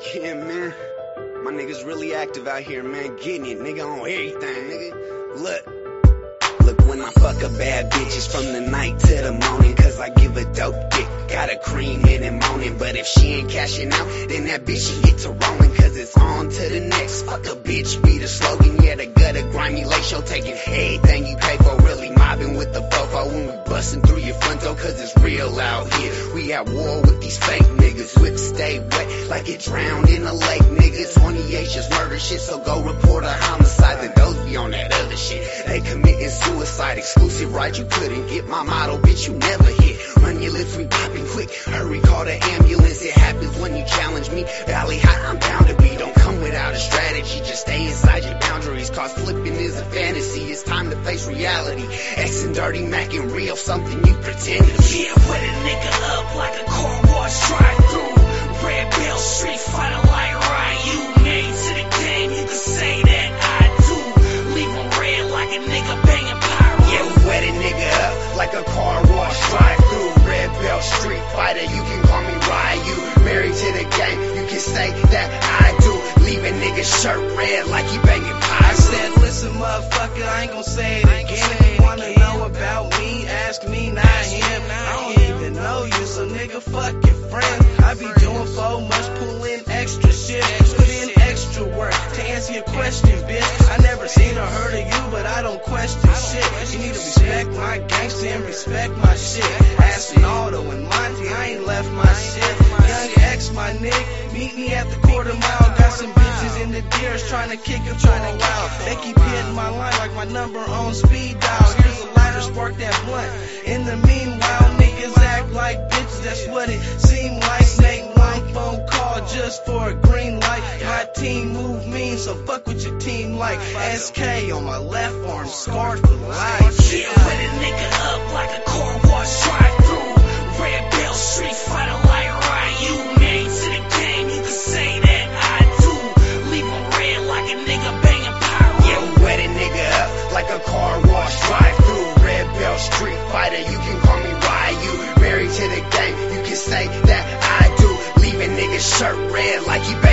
Yeah, man. My niggas really active out here, man. Getting it, nigga, on everything, nigga. Look. Look, when I fuck a bad bitch, it's from the night to the morning. Cause I give a dope dick. Got a cream in the morning. But if she ain't cashing out, then that bitch she get to rolling. Cause it's on to the next. Fuck a bitch, be the slogan. Yeah, the gutter, grimy late show taking everything you pay when we busting through your front door. Cause it's real out here. We at war with these fake niggas. Whips stay wet like it drowned in a lake, nigga. 28 just murder shit, so go report a homicide. Those be on that other shit. They committing suicide, exclusive right you couldn't get. My motto, bitch, you never hit. Run your lips, we popping quick. Hurry, call the ambulance. Reality. X and dirty Mackin real, something you pretend to be. Yeah, wet a nigga up like a car wash drive through. Red Bell Street fighter like Ryu. Made to the game, you can say that I do. Leave 'em red like a nigga banging Piru. Yeah, we wet a nigga up like a car wash drive through. Red belt street fighter, you can call me Ryu. Married to the game, you can say that I do. Leave a nigga shirt red like he banging motherfucker, I ain't gon' say it again. If you wanna know about me, ask me, not him. I don't even know you, so nigga, fuck your friend. I be doing so much, pulling extra shit, put in extra work. To answer your question, bitch, I never seen or heard of you, but I don't question shit. You need to respect my gangster and respect my shit. Asking Aldo and Monty, I ain't left my shit. Yung X, my nick, meet me at the quarter mile. In the deers trying to kick it for a while. They keep hitting my line like my number on speed dial. Here's a lighter, spark that blunt. In the meanwhile, niggas act like bitches. That's what it seem like. Make one phone call just for a green light. My team move mean, so fuck with your team like SK on my left arm, scarred for shirt red like he.